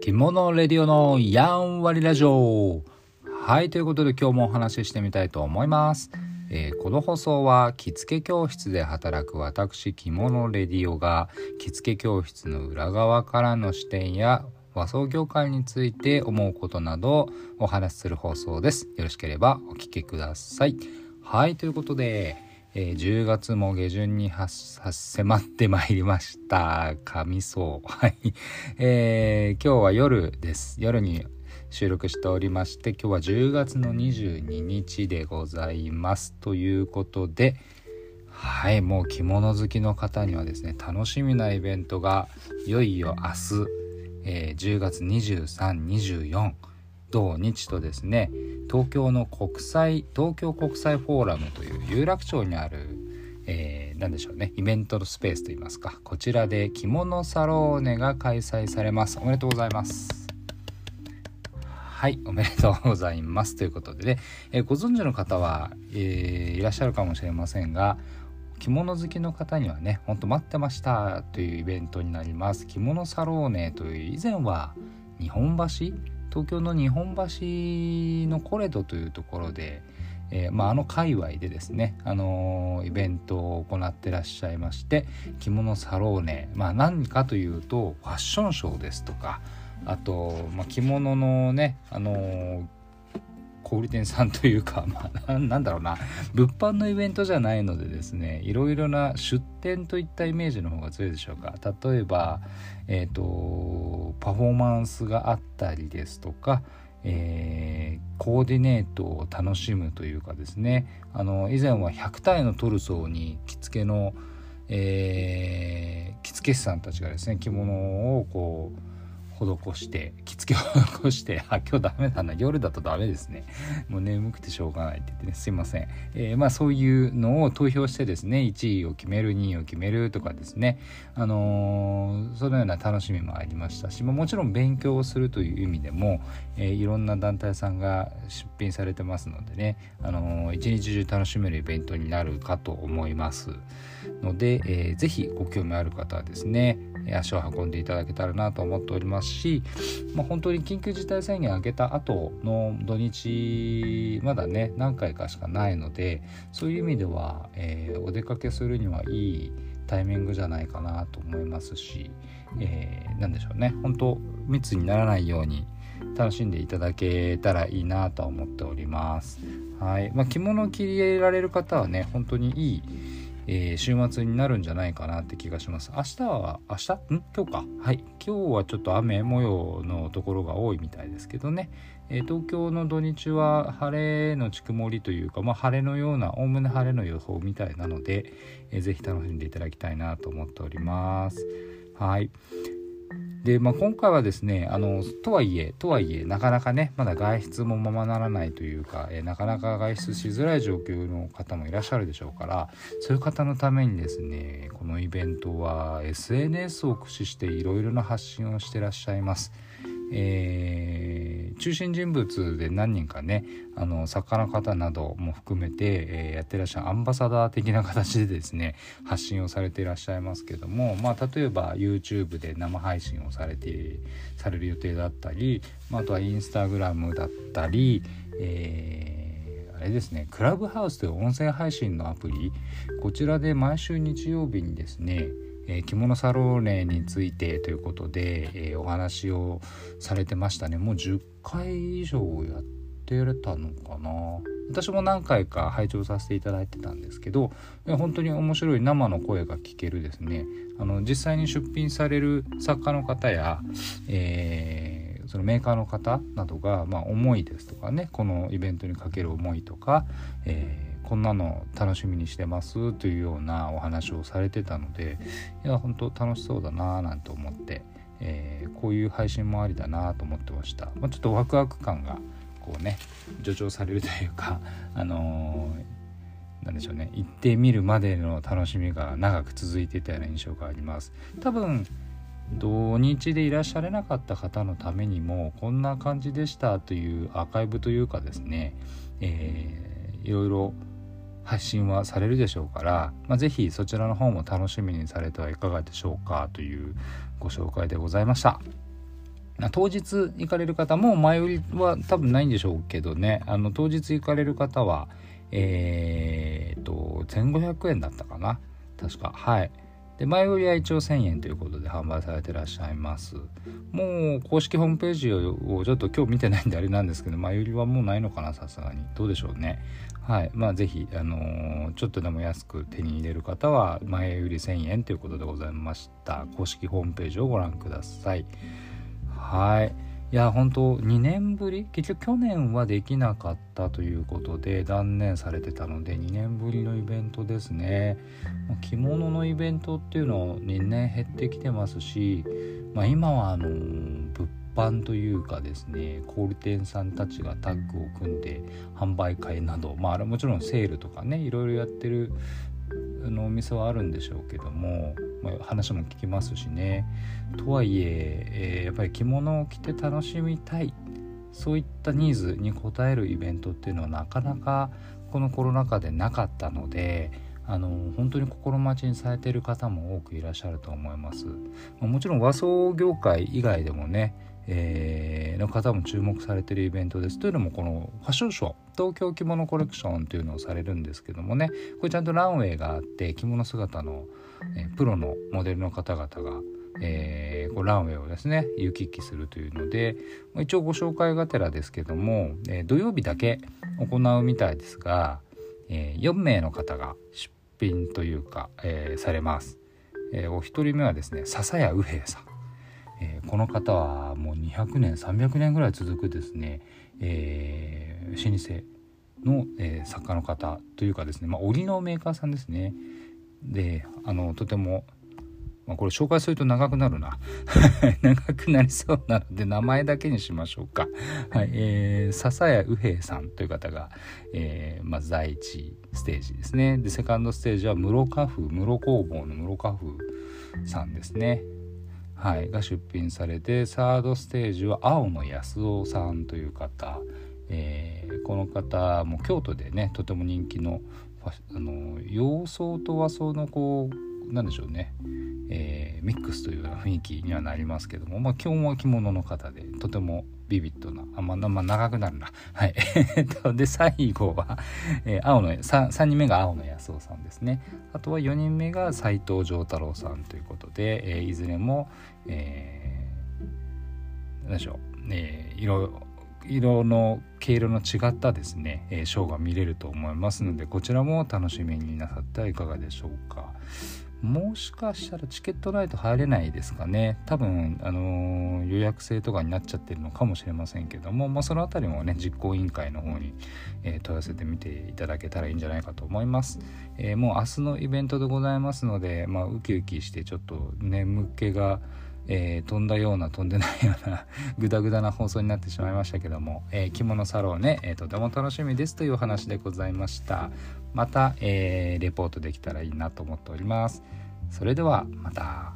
着物レディオのやんわりラジオはいということで今日もお話ししてみたいと思います、えー、この放送は着付け教室で働く私着物レディオが着付け教室の裏側からの視点や和装業界について思うことなどお話しする放送です。よろしければお聞きください。はいということでえー、10月も下旬に迫ってまいりました。神そう。はい。えー、今日は夜です。夜に収録しておりまして、今日は10月の22日でございます。ということで、はい、もう着物好きの方にはですね、楽しみなイベントがいよいよ明日、えー、10月23、24、土日とですね東京の国際東京国際フォーラムという有楽町にある、えー、何でしょうねイベントのスペースといいますかこちらで着物サローネが開催されます。おめでとうございます。はいおめでとうございます。ということでね、えー、ご存知の方は、えー、いらっしゃるかもしれませんが着物好きの方にはねほんと待ってましたというイベントになります。着物サローネという以前は日本橋東京の日本橋のコレドというところで、えー、まあ、あの界隈でですね、あのー、イベントを行ってらっしゃいまして着物サローネ、まあ、何かというとファッションショーですとかあと、まあ、着物のね、あのー小売店さんというか、まあ、なんだろうな。物販のイベントじゃないのでですねいろいろな出店といったイメージの方が強いでしょうか。例えば、えーと、パフォーマンスがあったりですとかえー、コーディネートを楽しむというかですね。あの以前は100体のトルソーに着付けの、えー、着付け師さんたちがですね着物をこう施して着付けを施して あ今日ダメだな夜だとダメですね。もう眠くてしょうがないって言ってねすいません、えー、まあそういうのを投票してですね1位を決める2位を決めるとかですね。あのー、そのような楽しみもありましたしもちろん勉強をするという意味でも、えー、いろんな団体さんが出品されてますのでね、あのー、一日中楽しめるイベントになるかと思いますので、えー、ぜひご興味ある方はですね足を運んでいただけたらなと思っておりますし、まあ、本当に緊急事態宣言明けた後の土日まだね何回かしかないのでそういう意味では、えー、お出かけするにはいいタイミングじゃないかなと思いますし、えー、何でしょうね本当密にならないように楽しんでいただけたらいいなと思っております。はいまあ、着物を着入れられる方はね本当にいいえー、週末になるんじゃないかなって気がします。明日は、明日？ん？今日か。はい。今日はちょっと雨模様のところが多いみたいですけどね。えー、東京の土日は晴れのち曇りというか、まあ、晴れのような、おおむね晴れの予報みたいなので、えー、ぜひ楽しんでいただきたいなと思っております。はい。で、まあ、今回はですねあのとはいえとはいえなかなかねまだ外出もままならないというか、えなかなか外出しづらい状況の方もいらっしゃるでしょうからそういう方のためにですねこのイベントは SNS を駆使していろいろな発信をしてらっしゃいます。えー、中心人物で何人かねあの作家の方なども含めて、えー、やってらっしゃるアンバサダー的な形でですね発信をされていらっしゃいますけども、まあ、例えば YouTube で生配信をされてされる予定だったり、まあ、あとは Instagram だったり、えー、あれですねクラブハウスという音声配信のアプリこちらで毎週日曜日にですねえ着物サローネについてということで、え、お話をされてましたね。もう10回以上やってれたのかな。私も何回か拝聴させていただいてたんですけど本当に面白い生の声が聞けるですね。あの実際に出品される作家の方や、えー、そのメーカーの方などが、まあ、思いですとかねこのイベントにかける思いとか、えーこんなの楽しみにしてますというようなお話をされてたのでいや本当楽しそうだななんて思って、えー、こういう配信もありだなと思ってました、まあ、ちょっとワクワク感がこうね助長されるというかあのー、なんでしょうね行ってみるまでの楽しみが長く続いてたような印象があります。多分土日でいらっしゃれなかった方のためにもこんな感じでしたというアーカイブというかですね、えー、いろいろ発信はされるでしょうから、まあ、是非そちらの方も楽しみにされてはいかがでしょうかというご紹介でございました。当日行かれる方も前売りは多分ないんでしょうけどね。あの当日行かれる方はえー、っと1500円だったかな。確か。はい。で前売りは一応1000円ということで販売されてらっしゃいます。もう公式ホームページをちょっと今日見てないんであれなんですけど前売りはもうないのかなさすがに。どうでしょうね。はい。まあ是非あのー、ちょっとでも安く手に入れる方は前売り1000円ということでございました。公式ホームページをご覧ください。はい。いや本当2年ぶり？結局去年はできなかったということで断念されてたので2年ぶりのイベントですね。着物のイベントっていうの2年減ってきてますし、まあ、今はあの物販というかですね小売店さんたちがタッグを組んで販売会などまあもちろんセールとかねいろいろやってるのお店はあるんでしょうけども、まあ、話も聞きますしね。とはいええー、やっぱり着物を着て楽しみたい。そういったニーズに応えるイベントっていうのはなかなかこのコロナ禍でなかったのであの本当に心待ちにされている方も多くいらっしゃると思います。もちろん和装業界以外でもねえー、の方も注目されているイベントです。というのもこのファッションショー。東京着物コレクションというのをされるんですけどもねこれちゃんとランウェイがあって着物姿の、え、プロのモデルの方々が、えー、こうランウェイをですね行き来するというので一応ご紹介がてらですけども、えー、土曜日だけ行うみたいですが、えー、4名の方が出品というか、えー、されます。えー、お一人目はですね笹谷右平さんえー、この方はもう200年300年ぐらい続くですね、えー、老舗の、えー、作家の方というかですね、まあ、織のメーカーさんですね。であのとても、まあ、これ紹介すると長くなるな。長くなりそうなので名前だけにしましょうか。はいえー、笹谷右平さんという方が、えー、まず第一ステージですね。でセカンドステージは室家風室工房の室家風さんですね。はい、が出品されてサードステージは青野康夫さんという方、えー、この方も京都でねとても人気のあの洋装と和装のこうなんでしょうね、えー、ミックスというような雰囲気にはなりますけども、まあ、基本は着物の方でとてもビビッドな。あまあ、まあ、長くなるな。はい。で最後は、えー、青の 3, 3人目が青野康夫さんですね。あとは4人目が斎藤丈太郎さんということで、えー、いずれも、えー、何でしょう、えー、色色の毛色の違ったですね、えー、ショーが見れると思いますのでこちらも楽しみになさってはいかがでしょうか。もしかしたらチケットないと入れないですかね。多分、あのー、予約制とかになっちゃってるのかもしれませんけども、まあ、その辺りもね実行委員会の方に、えー、問い合わせてみていただけたらいいんじゃないかと思います、えー、もう明日のイベントでございますので、まあ、ウキウキしてちょっと眠気がえー、飛んだような飛んでないような グダグダな放送になってしまいましたけども、えー、着物サロンね、えー、とても楽しみですというお話でございました。また、えー、レポートできたらいいなと思っております。それではまた。